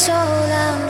so loud